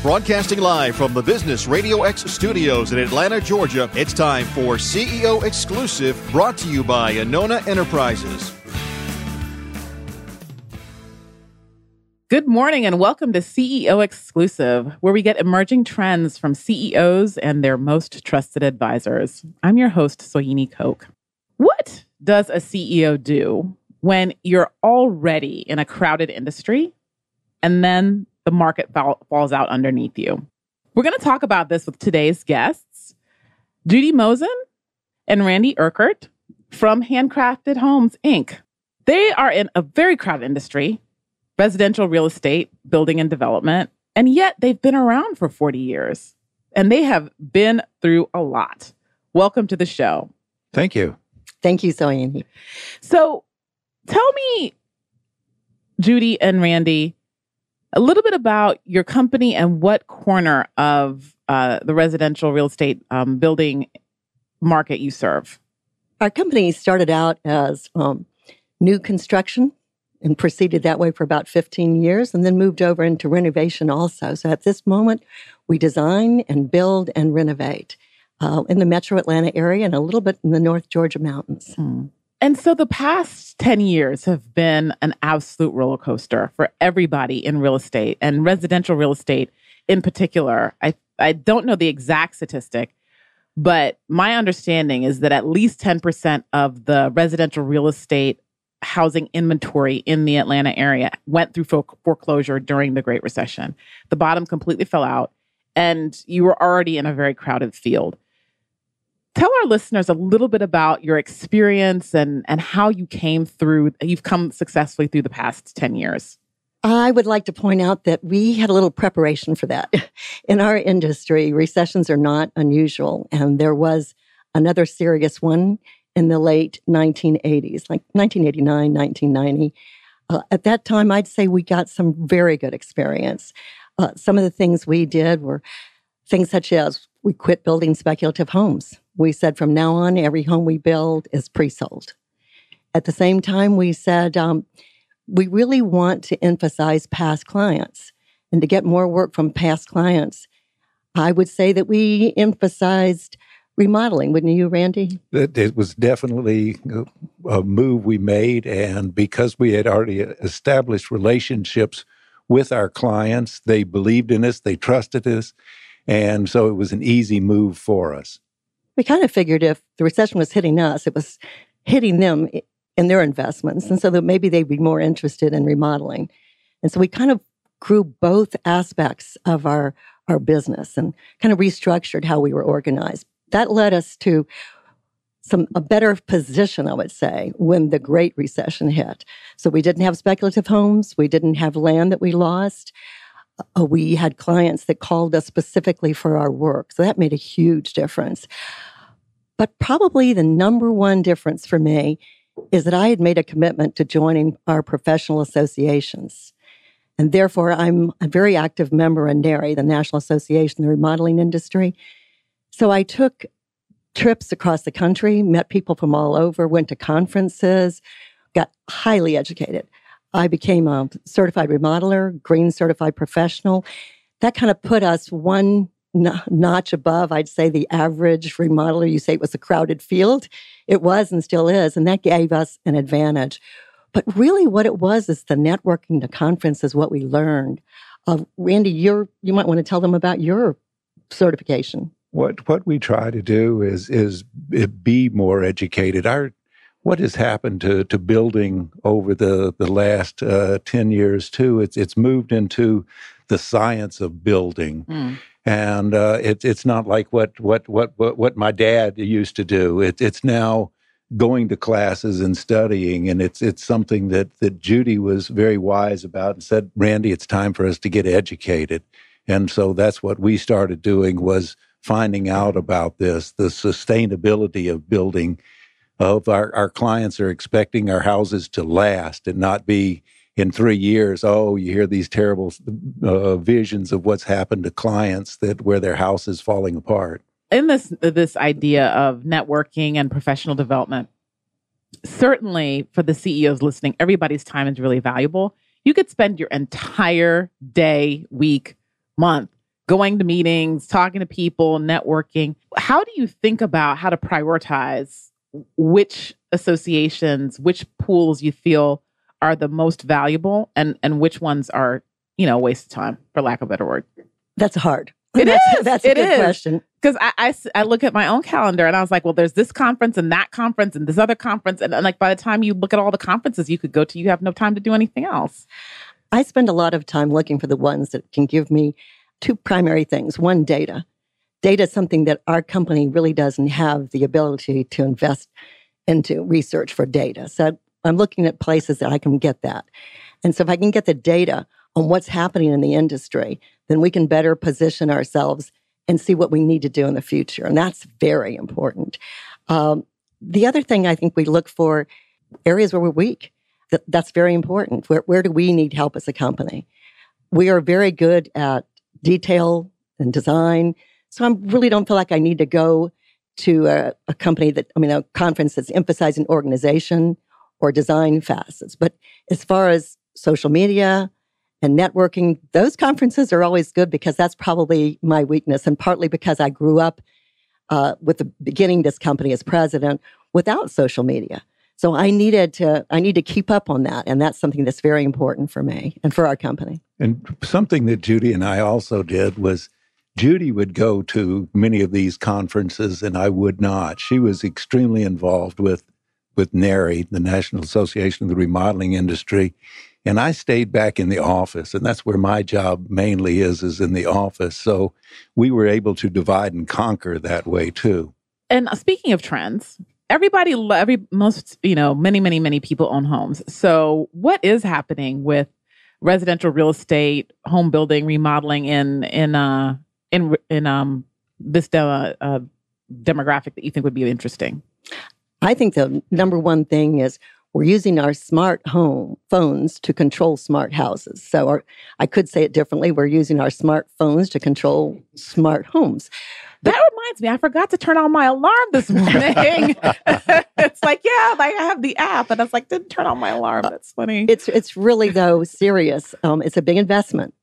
Broadcasting live from the Business Radio X studios in Atlanta, Georgia, it's time for CEO Exclusive, brought to you by Anona Enterprises. Good morning and welcome to CEO Exclusive, where we get emerging trends from CEOs and their most trusted advisors. I'm your host, Soyini Koch. What does a CEO do when you're already in a crowded industry and then the market fall, falls out underneath you. We're going to talk about this with today's guests, Judy Mozen and Randy Urquhart from Handcrafted Homes, Inc. They are in a very crowded industry, residential real estate, building and development, and yet they've been around for 40 years and they have been through a lot. Welcome to the show. Thank you. Thank you, Soyini. So tell me, Judy and Randy, a little bit about your company and what corner of uh, the residential real estate um, building market you serve. Our company started out as um, new construction and proceeded that way for about 15 years and then moved over into renovation also. So at this moment, we design and build and renovate uh, in the metro Atlanta area and a little bit in the North Georgia mountains. Hmm. And so the past 10 years have been an absolute roller coaster for everybody in real estate and residential real estate in particular. I, I don't know the exact statistic, but my understanding is that at least 10% of the residential real estate housing inventory in the Atlanta area went through foreclosure during the Great Recession. The bottom completely fell out, and you were already in a very crowded field tell our listeners a little bit about your experience and and how you came through you've come successfully through the past 10 years I would like to point out that we had a little preparation for that. In our industry, recessions are not unusual. And there was another serious one in the late 1980s, like 1989, 1990. Uh, at that time, I'd say we got some very good experience. Uh, some of the things we did were things such as we quit building speculative homes. We said from now on, every home we build is pre sold. At the same time, we said um, we really want to emphasize past clients and to get more work from past clients. I would say that we emphasized remodeling, wouldn't you, Randy? It, was definitely a move we made. And because we had already established relationships with our clients, they believed in us, they trusted us. And so it was an easy move for us we kind of figured if the recession was hitting us, it was hitting them in their investments. And so that maybe they'd be more interested in remodeling. And so we kind of grew both aspects of our, our business and kind of restructured how we were organized. That led us to some a better position, I would say, when the Great Recession hit. So we didn't have speculative homes, we didn't have land that we lost. Uh, we had clients that called us specifically for our work. So that made a huge difference. But probably the number one difference for me is that I had made a commitment to joining our professional associations. And therefore, I'm a very active member in NARI, the National Association of the Remodeling Industry. So I took trips across the country, met people from all over, went to conferences, got highly educated. I became a certified remodeler, green certified professional. That kind of put us one notch above, I'd say, the average remodeler. You say it was a crowded field. It was and still is. And that gave us an advantage. But really, what it was is the networking, the conference is what we learned. Uh, Randy, you're, you might want to tell them about your certification. What what we try to do is is be more educated. Our what has happened to, to building over the, the last uh, 10 years too? It's it's moved into the science of building. Mm. and uh, it, it's not like what, what what what what my dad used to do. It, it's now going to classes and studying and it's it's something that that Judy was very wise about and said Randy it's time for us to get educated. And so that's what we started doing was finding out about this the sustainability of building of our, our clients are expecting our houses to last and not be in three years oh you hear these terrible uh, visions of what's happened to clients that where their house is falling apart in this this idea of networking and professional development certainly for the ceos listening everybody's time is really valuable you could spend your entire day week month going to meetings, talking to people, networking. How do you think about how to prioritize which associations, which pools you feel are the most valuable and and which ones are, you know, a waste of time, for lack of a better word? That's hard. It that's, is. That's a It good is. question. because I, I I look at my own calendar and I was like, well, there's this conference and that conference and this other conference, and, and like by the time you look at all the conferences you could go to, you have no time to do anything else. I spend a lot of time looking for the ones that can give me two primary things. One, data. Data is something that our company really doesn't have the ability to invest into research for data. So I'm looking at places that I can get that. And so if I can get the data on what's happening in the industry, then we can better position ourselves and see what we need to do in the future. And that's very important. Um, the other thing I think we look for areas where we're weak. That, that's very important. Where, where do we need help as a company? We are very good at detail and design. So I really don't feel like I need to go to a, a company that, I mean, a conference that's emphasizing organization or design facets. But as far as social media and networking, those conferences are always good because that's probably my weakness. And partly because I grew up uh, with the beginning this company as president without social media. So I needed to I need to keep up on that, and that's something that's very important for me and for our company. And something that Judy and I also did was Judy would go to many of these conferences and I would not. She was extremely involved with with NARI, the National Association of the Remodeling Industry, and I stayed back in the office and that's where my job mainly is is in the office. So we were able to divide and conquer that way too. And uh, speaking of trends, everybody, every most, you know, many, many, many people own homes. So, what is happening with residential real estate, home building, remodeling in in uh in in um this de- uh, demographic that you think would be interesting? I think the number one thing is we're using our smart home phones to control smart houses. So, our, I could say it differently: we're using our smartphones to control smart homes. That reminds me, I forgot to turn on my alarm this morning. it's like, yeah, like I have the app, and I was like, didn't turn on my alarm. That's funny. It's it's really though serious. Um, it's a big investment.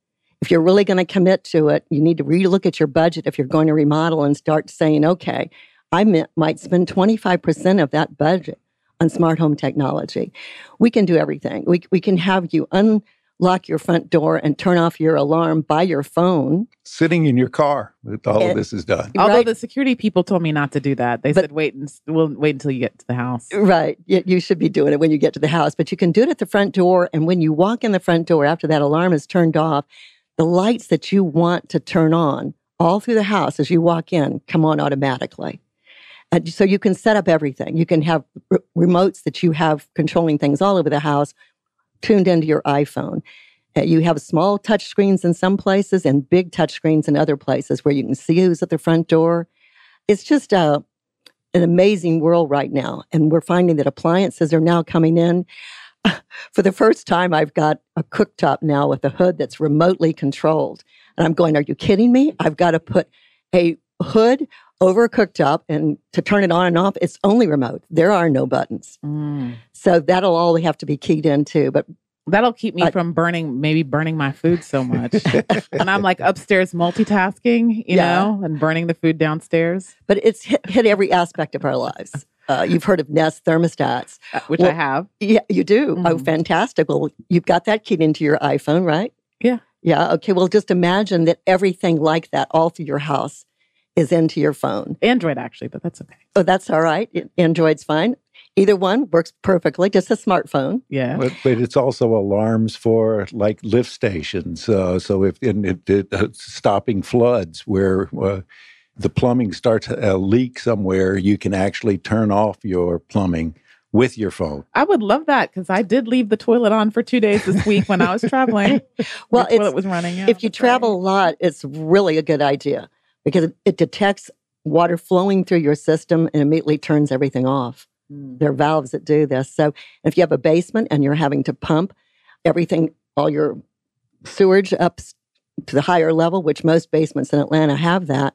If you're really going to commit to it, you need to relook at your budget. If you're going to remodel and start saying, okay, I might spend 25% of that budget on smart home technology. We can do everything. We we can have you unlock your front door and turn off your alarm by your phone. Sitting in your car with all And- of this is done. Although right. the security people told me not to do that. They But- said wait and s- we'll wait until you get to the house. Right. You, you should be doing it when you get to the house, but you can do it at the front door. And when you walk in the front door after that alarm is turned off, the lights that you want to turn on all through the house as you walk in come on automatically. And so you can set up everything. You can have remotes that you have controlling things all over the house tuned into your iPhone. Uh, you have small touch screens in some places and big touch screens in other places where you can see who's at the front door. It's just uh, an amazing world right now. And we're finding that appliances are now coming in. For the first time, I've got a cooktop now with a hood that's remotely controlled. And I'm going, Are you kidding me? I've got to put a hood over a cooktop and to turn it on and off, it's only remote. There are no buttons. Mm. So that'll all have to be keyed into. But That'll keep me I- from burning, maybe burning my food so much. and I'm like upstairs multitasking, you Yeah. know, and burning the food downstairs, but it's hit, hit every aspect of our lives. Uh, you've heard of Nest thermostats. uh, which I have. Yeah, you do. Oh, Mhm. fantastic. Well, you've got that keyed into your iPhone, right? Yeah. Yeah. Okay. Well, just imagine that everything like that all through your house is into your phone. Android actually, but that's okay. Oh, that's all right. Android's fine. Either one works perfectly, just a smartphone. Yeah. But, but it's also alarms for like lift stations. Uh, so if in it, it, uh, stopping floods where uh, the plumbing starts a leak somewhere, you can actually turn off your plumbing with your phone. I would love that because I did leave the toilet on for two days this week when I was traveling. Well, the toilet was running. Yeah, if you that's right. travel a lot, it's really a good idea because it, it detects water flowing through your system and immediately turns everything off. Mm. There are valves that do this. So if you have a basement and you're having to pump everything, all your sewage up to the higher level, which most basements in Atlanta have that,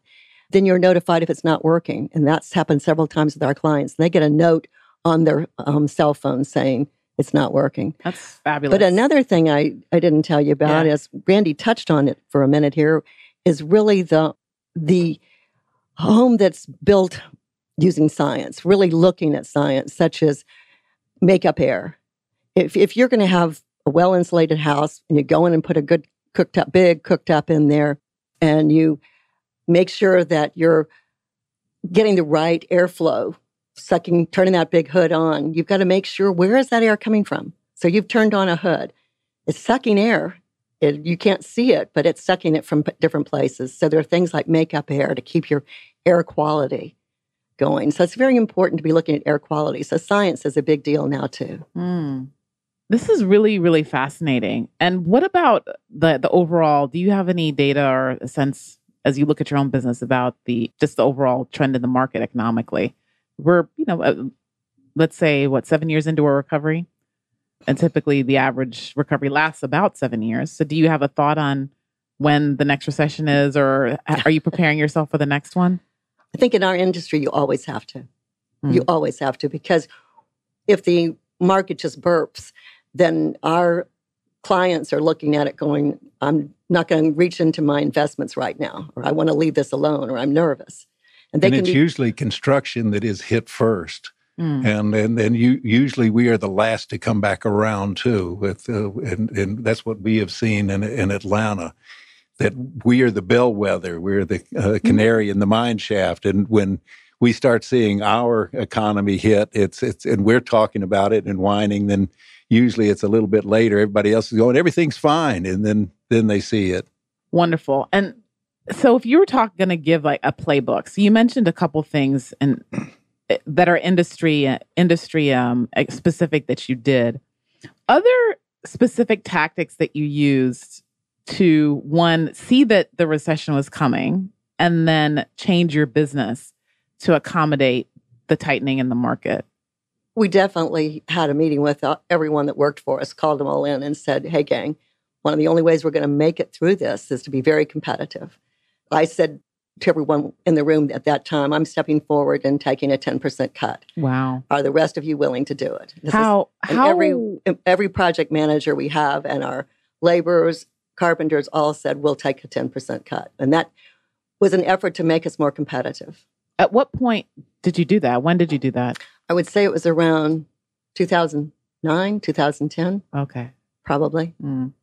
then you're notified if it's not working. And that's happened several times with our clients. They get a note on their um, cell phone saying it's not working. That's fabulous. But another thing I, I didn't tell you about Yeah. is Randy touched on it for a minute here is really the the home that's built using science, really looking at science, such as makeup air. If if you're going to have a well insulated house and you go in and put a good cooktop, big cooktop in there, and you make sure that you're getting the right airflow, sucking, turning that big hood on, you've got to make sure where is that air coming from? So you've turned on a hood. It's sucking air. It, you can't see it, but it's sucking it from different places. So there are things like makeup air to keep your air quality going. So it's very important to be looking at air quality. So science is a big deal now too. Mm. This is really, really fascinating. And what about the the overall? Do you have any data or a sense as you look at your own business about the just the overall trend in the market economically? We're, you know, uh, let's say what seven years into a recovery, and typically the average recovery lasts about seven years. So, do you have a thought on when the next recession is, or are you preparing yourself for the next one? I think in our industry, you always have to. Mm. You always have to because if the market just burps, then our clients are looking at it going, I'm not going to reach into my investments right now, or I want to leave this alone, or I'm nervous. And, and it's be- usually construction that is hit first. Mm. And and then you usually we are the last to come back around too. With uh, and and that's what we have seen in in Atlanta, that we are the bellwether, we're the uh, mm. canary mm. in the mine shaft, and when we start seeing our economy hit, it's it's and we're talking about it and whining, then usually it's a little bit later. Everybody else is going, everything's fine, and then then they see it. Wonderful. And so, if you were talking going to give like a playbook, so you mentioned a couple things and eh, that are industry industry um, specific that you did. Other specific tactics that you used to one see that the recession was coming and then change your business to accommodate the tightening in the market we definitely had a meeting with uh, everyone that worked for us, called them all in and said, hey, gang, one of the only ways we're going to make it through this is to be very competitive. I said to everyone in the room at that time, I'm stepping forward and taking a 10% cut. Wow. Are the rest of you willing to do it? This how, is, how? Every, every project manager we have and our laborers, carpenters all said, we'll take a 10% cut. And that was an effort to make us more competitive. At what point did you do that? When did you do that? I would say it was around 2009, 2010. Okay. Probably. Mm.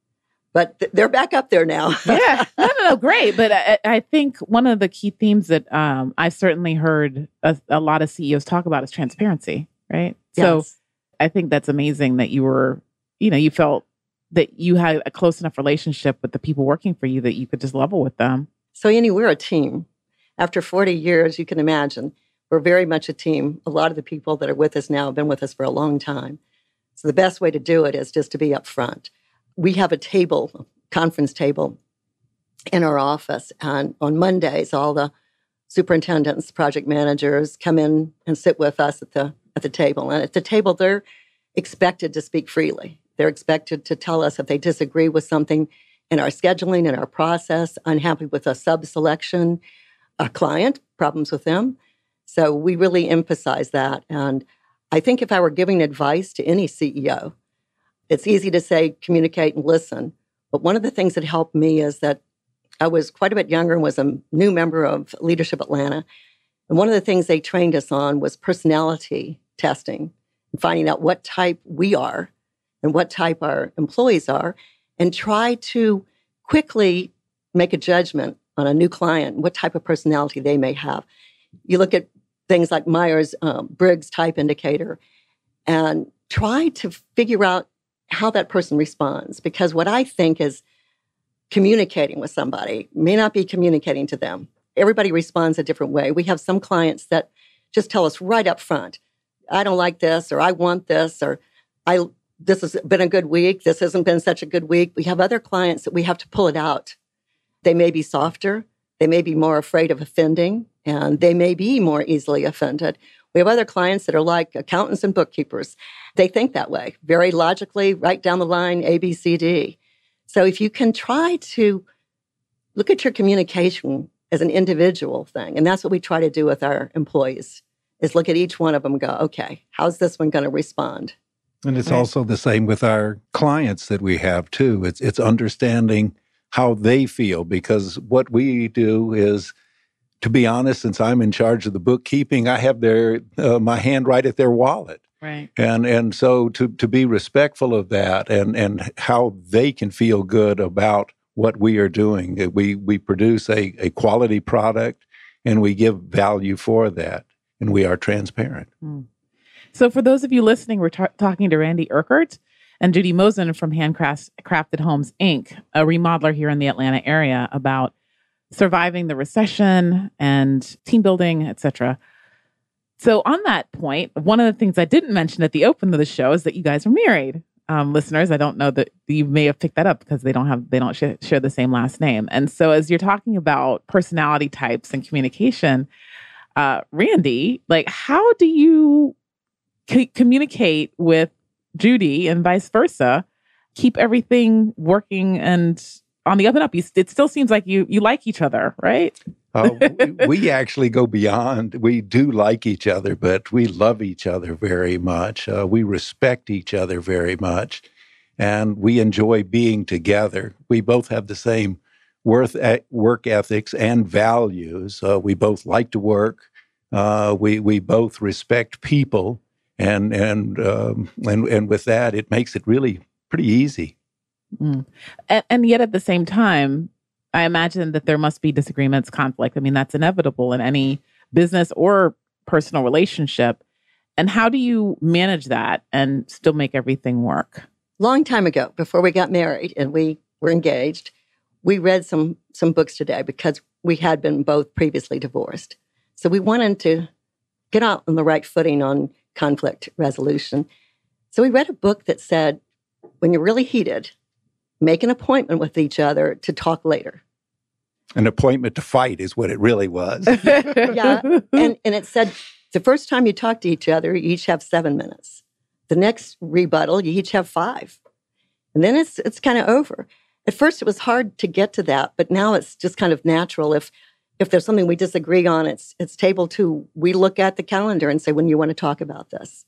But th- they're back up there now. yeah. No, no, no. Great. But I, I, think one of the key themes that um, I certainly heard a, a, lot of CEOs talk about is transparency, right? Yes. So I think that's amazing that you were, you know, you felt that you had a close enough relationship with the people working for you that you could just level with them. So, Annie, we're a team. After 40 years, you can imagine we're very much a team. A lot of the people that are with us now have been with us for a long time. So the best way to do it is just to be upfront. We have a table, conference table in our office, and on Mondays, all the superintendents, project managers come in and sit with us at the at the table. And at the table, they're expected to speak freely. They're expected to tell us if they disagree with something in our scheduling, in our process, unhappy with a sub selection, a client, problems with them. So we really emphasize that. And I think if I were giving advice to any CEO, it's easy to say communicate and listen. But one of the things that helped me is that I was quite a bit younger and was a new member of Leadership Atlanta. And one of the things they trained us on was personality testing and finding out what type we are and what type our employees are, and try to quickly make a judgment on a new client, what type of personality they may have. You look at things like Myers um, Briggs type indicator and try to figure out how that person responds. Because what I think is communicating with somebody may not be communicating to them. Everybody responds a different way. We have some clients that just tell us right up front, I don't like this, or I want this, or I this has been a good week. This hasn't been such a good week. We have other clients that we have to pull it out. They may be softer. They may be more afraid of offending and they may be more easily offended. We have other clients that are like accountants and bookkeepers. They think that way, very logically, right down the line, A, B, C, D. So if you can try to look at your communication as an individual thing, and that's what we try to do with our employees, is look at each one of them go, okay, how's this one going to respond? And it's right. also the same with our clients that we have too. It's it's understanding how they feel because what we do is to be honest since i'm in charge of the bookkeeping i have their uh, my hand right at their wallet. Right. and and so to to be respectful of that and and how they can feel good about what we are doing we we produce a, a quality product and we give value for that and we are transparent. So, for those of you listening, we're ta- talking to Randy Urquhart and Judy Mozen from Handcrafted Homes Inc., a remodeler here in the Atlanta area, about surviving the recession and team building, etc. So, on that point, one of the things I didn't mention at the open of the show is that you guys are married. Um, listeners, I don't know that you may have picked that up because they don't have they don't sh- share the same last name. And so, as you're talking about personality types and communication, uh, Randy, like how do you c- communicate with Judy and vice versa, keep everything working and on the up and up. You, it still seems like you you like each other, right? Uh, we, we actually go beyond. We do like each other, but we love each other very much. Uh, we respect each other very much, and we enjoy being together. We both have the same worth work ethics and values. Uh, we both like to work. Uh, we we both respect people, and and um, and and with that, it makes it really pretty easy. And, and yet at the same time, I imagine that there must be disagreements, conflict. I mean, that's inevitable in any business or personal relationship. And how do you manage that and still make everything work? long time ago, before we got married and we were engaged, we read some some books today because we had been both previously divorced. So we wanted to get out on the right footing on conflict resolution. So we read a book that said, when you're really heated, make an appointment with each other to talk later. An appointment to fight is what it really was. Yeah. And and it said the first time you talk to each other, you each have seven minutes. The next rebuttal, you each have five. And then it's it's kind of over. At first it was hard to get to that, but now it's just kind of natural. If if there's something we disagree on, it's it's table two. We look at the calendar and say, when you want to talk about this.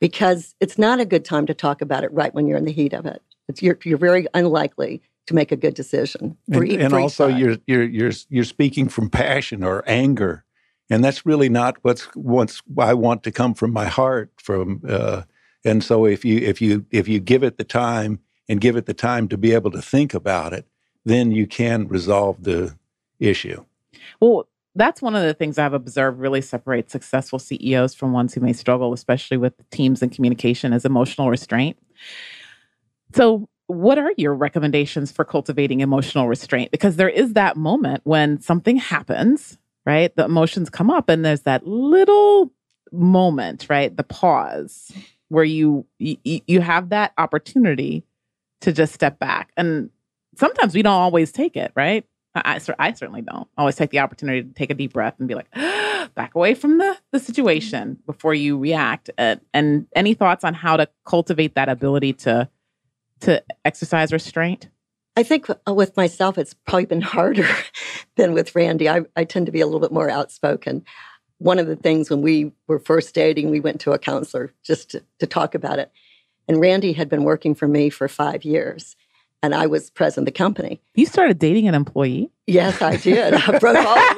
Because it's not a good time to talk about it right when you're in the heat of it. It's, you're, you're very unlikely to make a good decision. and, and also you're you're you're you're speaking from passion or anger and that's really not what's what's I want to come from my heart from uh, and so if you if you if you give it the time and give it the time to be able to think about it then you can resolve the issue Well, that's one of the things I've observed really separates successful CEOs from ones who may struggle, especially with teams and communication, is emotional restraint. So, what are your recommendations for cultivating emotional restraint? Because there is that moment when something happens, right? The emotions come up, and there's that little moment, right? The pause where you you, you have that opportunity to just step back, and sometimes we don't always take it, right? I, I I certainly don't always take the opportunity to take a deep breath and be like, back away from the, the situation before you react. And, and any thoughts on how to cultivate that ability to to exercise restraint? I think uh, with myself, it's probably been harder than with Randy. I, I tend to be a little bit more outspoken. One of the things when we were first dating, we went to a counselor just to, to talk about it. And Randy had been working for me for five years, and I was president of the company. You started dating an employee. Yes, I did. I broke all the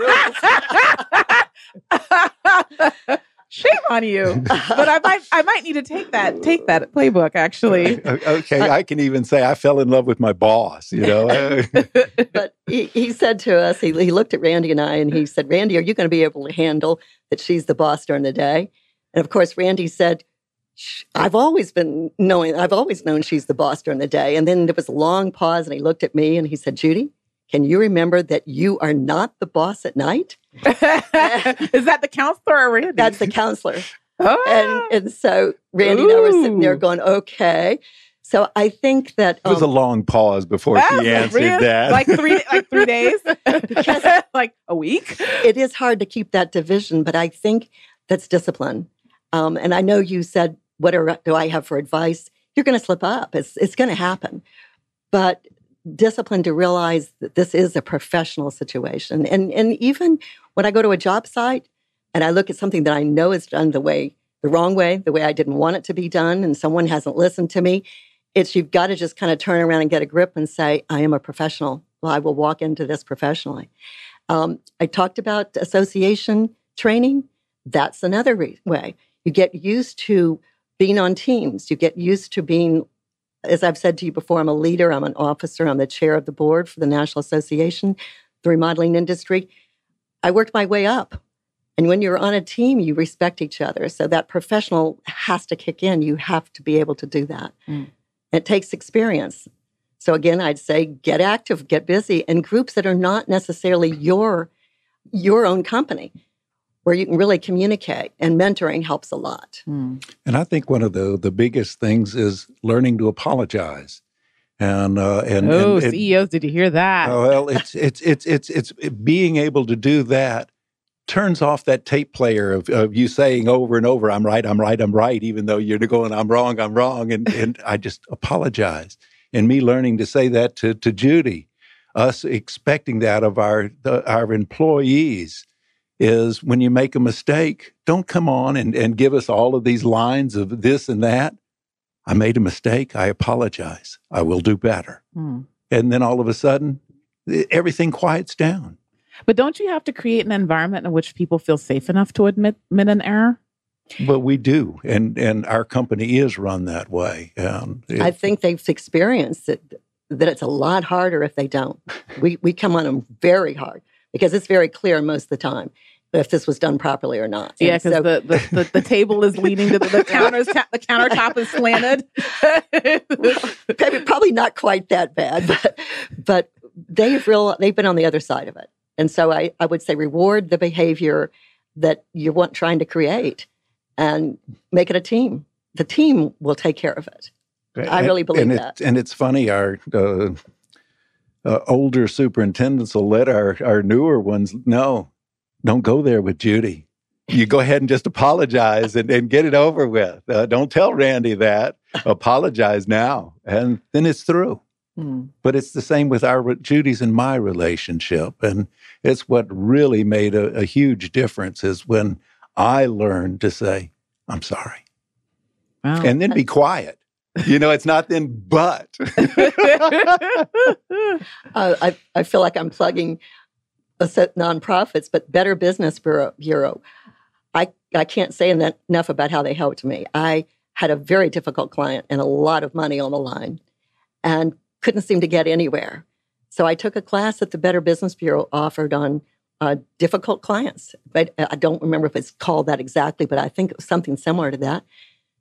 rules. Shame on you. But I might I might need to take that take that playbook actually. Okay i can even say i fell in love with my boss you know but he, he said to us, he, he looked at Randy and I, and he said, Randy, are you going to be able to handle that she's the boss during the day? And of course, Randy said, "Sh- I've always been knowing, I've always known she's the boss during the day. And then there was a long pause, and he looked at me and he said, Judy, can you remember that you are not the boss at night? Is that the counselor or Randy? That's the counselor. oh. And, and so Randy and I were sitting there going, okay. So I think that it was a um, long pause before That's she answered real- that Like three like three days? Because- like a week? it is hard to keep that division, but I think that's discipline. Um, and I know you said, "What are, do I have for advice?" You're going to slip up. It's it's going to happen, but discipline to realize that this is a professional situation. And and even when I go to a job site and I look at something that I know is done the way the wrong way, the way I didn't want it to be done, and someone hasn't listened to me, it's you've got to just kind of turn around and get a grip and say, I am a professional. Well, I will walk into this professionally. Um, I talked about association training. That's another re- way. You get used to being on teams. You get used to being, as I've said to you before, I'm a leader, I'm an officer, I'm the chair of the board for the National Association, the remodeling industry. I worked my way up. And when you're on a team, you respect each other. So that professional has to kick in. You have to be able to do that. Mm. It takes experience. So again, I'd say get active, get busy and groups that are not necessarily your your own company where you can really communicate and mentoring helps a lot. Mm. And I think one of the the biggest things is learning to apologize. And uh, and oh, and, CEOs, did you hear that? Oh, well, it's it's it's it's it's being able to do that turns off that tape player of, of you saying over and over, "I'm right, I'm right, I'm right," even though you're going, "I'm wrong, I'm wrong," and and I just apologize. And me learning to say that to to Judy, us expecting that of our the, our employees is when you make a mistake, don't come on and, and give us all of these lines of this and that. I made a mistake. I apologize. I will do better. Hmm. And then all of a sudden, everything quiets down. But don't you have to create an environment in which people feel safe enough to admit, admit an error? But we do, and and our company is run that way. Um, it, I think they've experienced it, that it's a lot harder if they don't. we we come on them very hard because it's very clear most of the time if this was done properly or not. Yeah, because so, the, the, the, the, table is leaning to the, the counters, the countertop is slanted. well, probably not quite that bad, but but they've real they've been on the other side of it, and so I I would say reward the behavior that you want trying to create, and make it a team. The team will take care of it. I really believe and that. It, and it's funny, our uh, uh, older superintendents will let our our newer ones know don't go there with Judy. You go ahead and just apologize and, and get it over with. Uh, don't tell Randy that. Apologize now, and then it's through. Mm. But it's the same with our Judy's and my relationship, and it's what really made a, a huge difference is when I learned to say, "I'm sorry," wow. and then be quiet. You know, it's not then, but. uh, I I feel like I'm plugging nonprofits, but Better Business Bureau. Bureau. I, I can't say enough about how they helped me. I had a very difficult client and a lot of money on the line and couldn't seem to get anywhere. So I took a class that the Better Business Bureau offered on uh, difficult clients. But I don't remember if it's called that exactly, but I think it was something similar to that.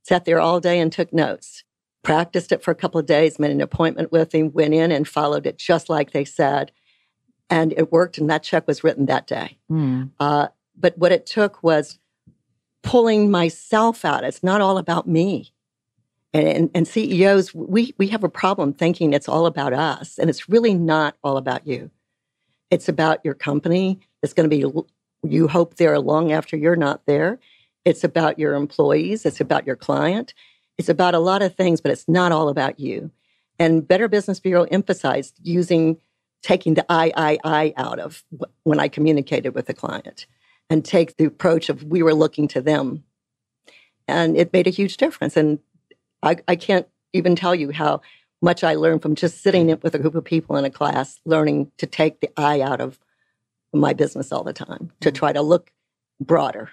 Sat there all day and took notes. Practiced it for a couple of days, made an appointment with him, went in and followed it just like they said and it worked and that check was written that day. Mm. uh, but what it took was pulling myself out. It's not all about me. And, and, and, ceos we, we have a problem thinking it's all about us and it's really not all about you. It's about your company. It's going to be you hope there long after you're not there. It's about your employees. It's about your client. It's about a lot of things but it's not all about you. And better business bureau emphasized using taking the I, I, I out of when I communicated with the client and take the approach of we were looking to them. And it made a huge difference. And I, I can't even tell you how much I learned from just sitting with a group of people in a class, learning to take the I out of my business all the time, to mm. try to look broader.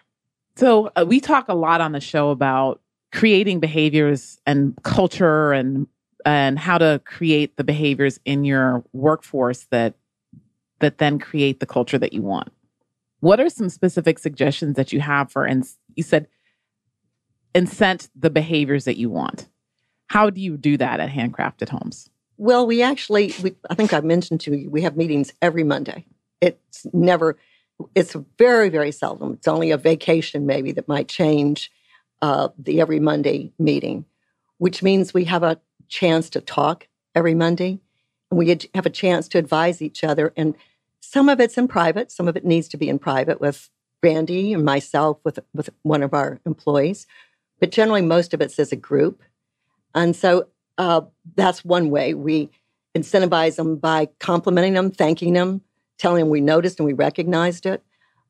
So uh, we talk a lot on the show about creating behaviors and culture and and how to create the behaviors in your workforce that that then create the culture that you want. What are some specific suggestions that you have for and you said incent the behaviors that you want? How do you do that at Handcrafted Homes? Well, we actually we, I think I mentioned to you we have meetings every Monday. It's never it's very very seldom. It's only a vacation maybe that might change uh, the every Monday meeting, which means we have a chance to talk every Monday, and we have a chance to advise each other. And some of it's in private, some of it needs to be in private with Randy and myself, with with one of our employees. But generally, most of it's as a group, and so uh, that's one way we incentivize them by complimenting them, thanking them, telling them we noticed and we recognized it.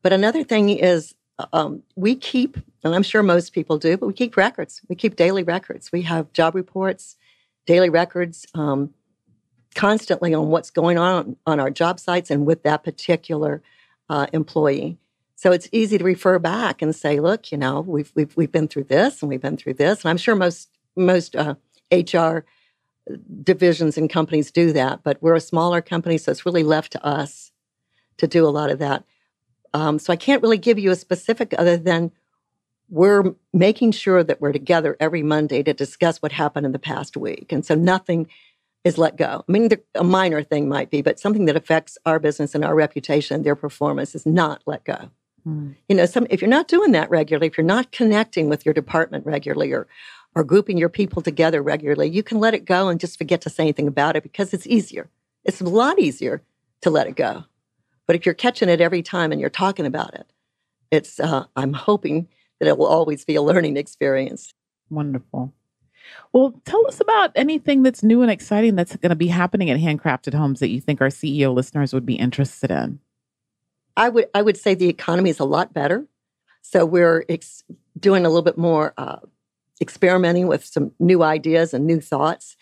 But another thing is um, we keep, and I'm sure most people do, but we keep records. We keep daily records. We have job reports daily records um, constantly on what's going on on our job sites and with that particular uh, employee. So it's easy to refer back and say, look, you know, we've, we've, we've been through this and we've been through this. And I'm sure most, most uh, HR divisions and companies do that, but we're a smaller company, so it's really left to us to do a lot of that. Um, so I can't really give you a specific other than we're making sure that we're together every Monday to discuss what happened in the past week. And so nothing is let go. I mean, a minor thing might be, but something that affects our business and our reputation, their performance is not let go. Mm. You know, some, if you're not doing that regularly, if you're not connecting with your department regularly or, or grouping your people together regularly, you can let it go and just forget to say anything about it because it's easier. It's a lot easier to let it go. But if you're catching it every time and you're talking about it, it's, uh, I'm hoping that it will always be a learning experience. Wonderful. Well, tell us about anything that's new and exciting that's going to be happening at Handcrafted Homes that you think our CEO listeners would be interested in. I would I would say the economy is a lot better, so we're ex- doing a little bit more uh, experimenting with some new ideas and new thoughts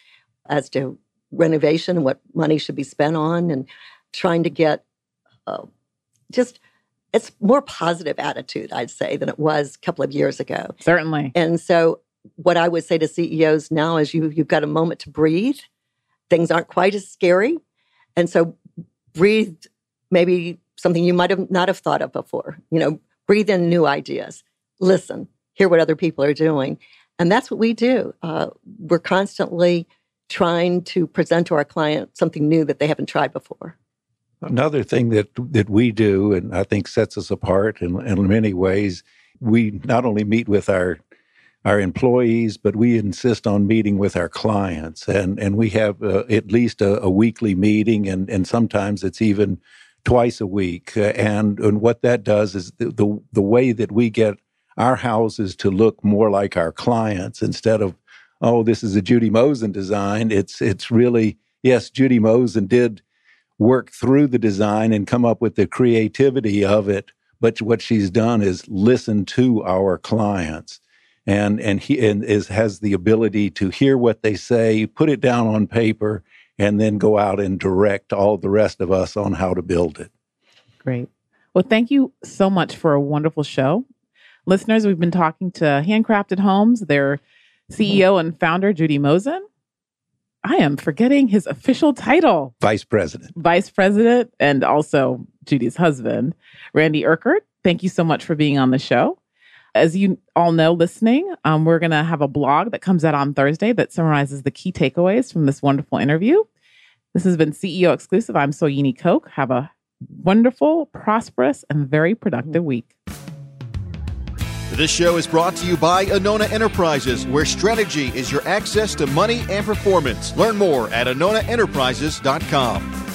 as to renovation and what money should be spent on, and trying to get uh, just it's more positive attitude, I'd say, than it was a couple of years ago. Certainly. And so, what I would say to CEOs now is you you've got a moment to breathe. Things aren't quite as scary, and so breathe. Maybe something you might have not have thought of before. You know, breathe in new ideas. Listen, hear what other people are doing, and that's what we do. Uh, we're constantly trying to present to our client something new that they haven't tried before. Another thing that that we do, and I think sets us apart in, in many ways, we not only meet with our our employees, but we insist on meeting with our clients, and and we have uh, at least a, a, weekly meeting, and and sometimes it's even twice a week. And and what that does is the, the the way that we get our houses to look more like our clients instead of oh this is a Judy Mozen design. It's it's really yes Judy Mozen did work through the design and come up with the creativity of it. But what she's done is listen to our clients and and he and is has the ability to hear what they say, put it down on paper, and then go out and direct all the rest of us on how to build it. Great. Well, thank you so much for a wonderful show. Listeners, we've been talking to Handcrafted Homes, their mm-hmm. CEO and founder, Judy Mozen. I am forgetting his official title Vice President. Vice President, and also Judy's husband, Randy Urquhart. Thank you so much for being on the show. As you all know, listening, um, we're going to have a blog that comes out on Thursday that summarizes the key takeaways from this wonderful interview. This has been CEO exclusive. I'm Soyini Koch. Have a wonderful, prosperous, and very productive week. This show is brought to you by Anona Enterprises, where strategy is your access to money and performance. Learn more at AnonaEnterprises.com.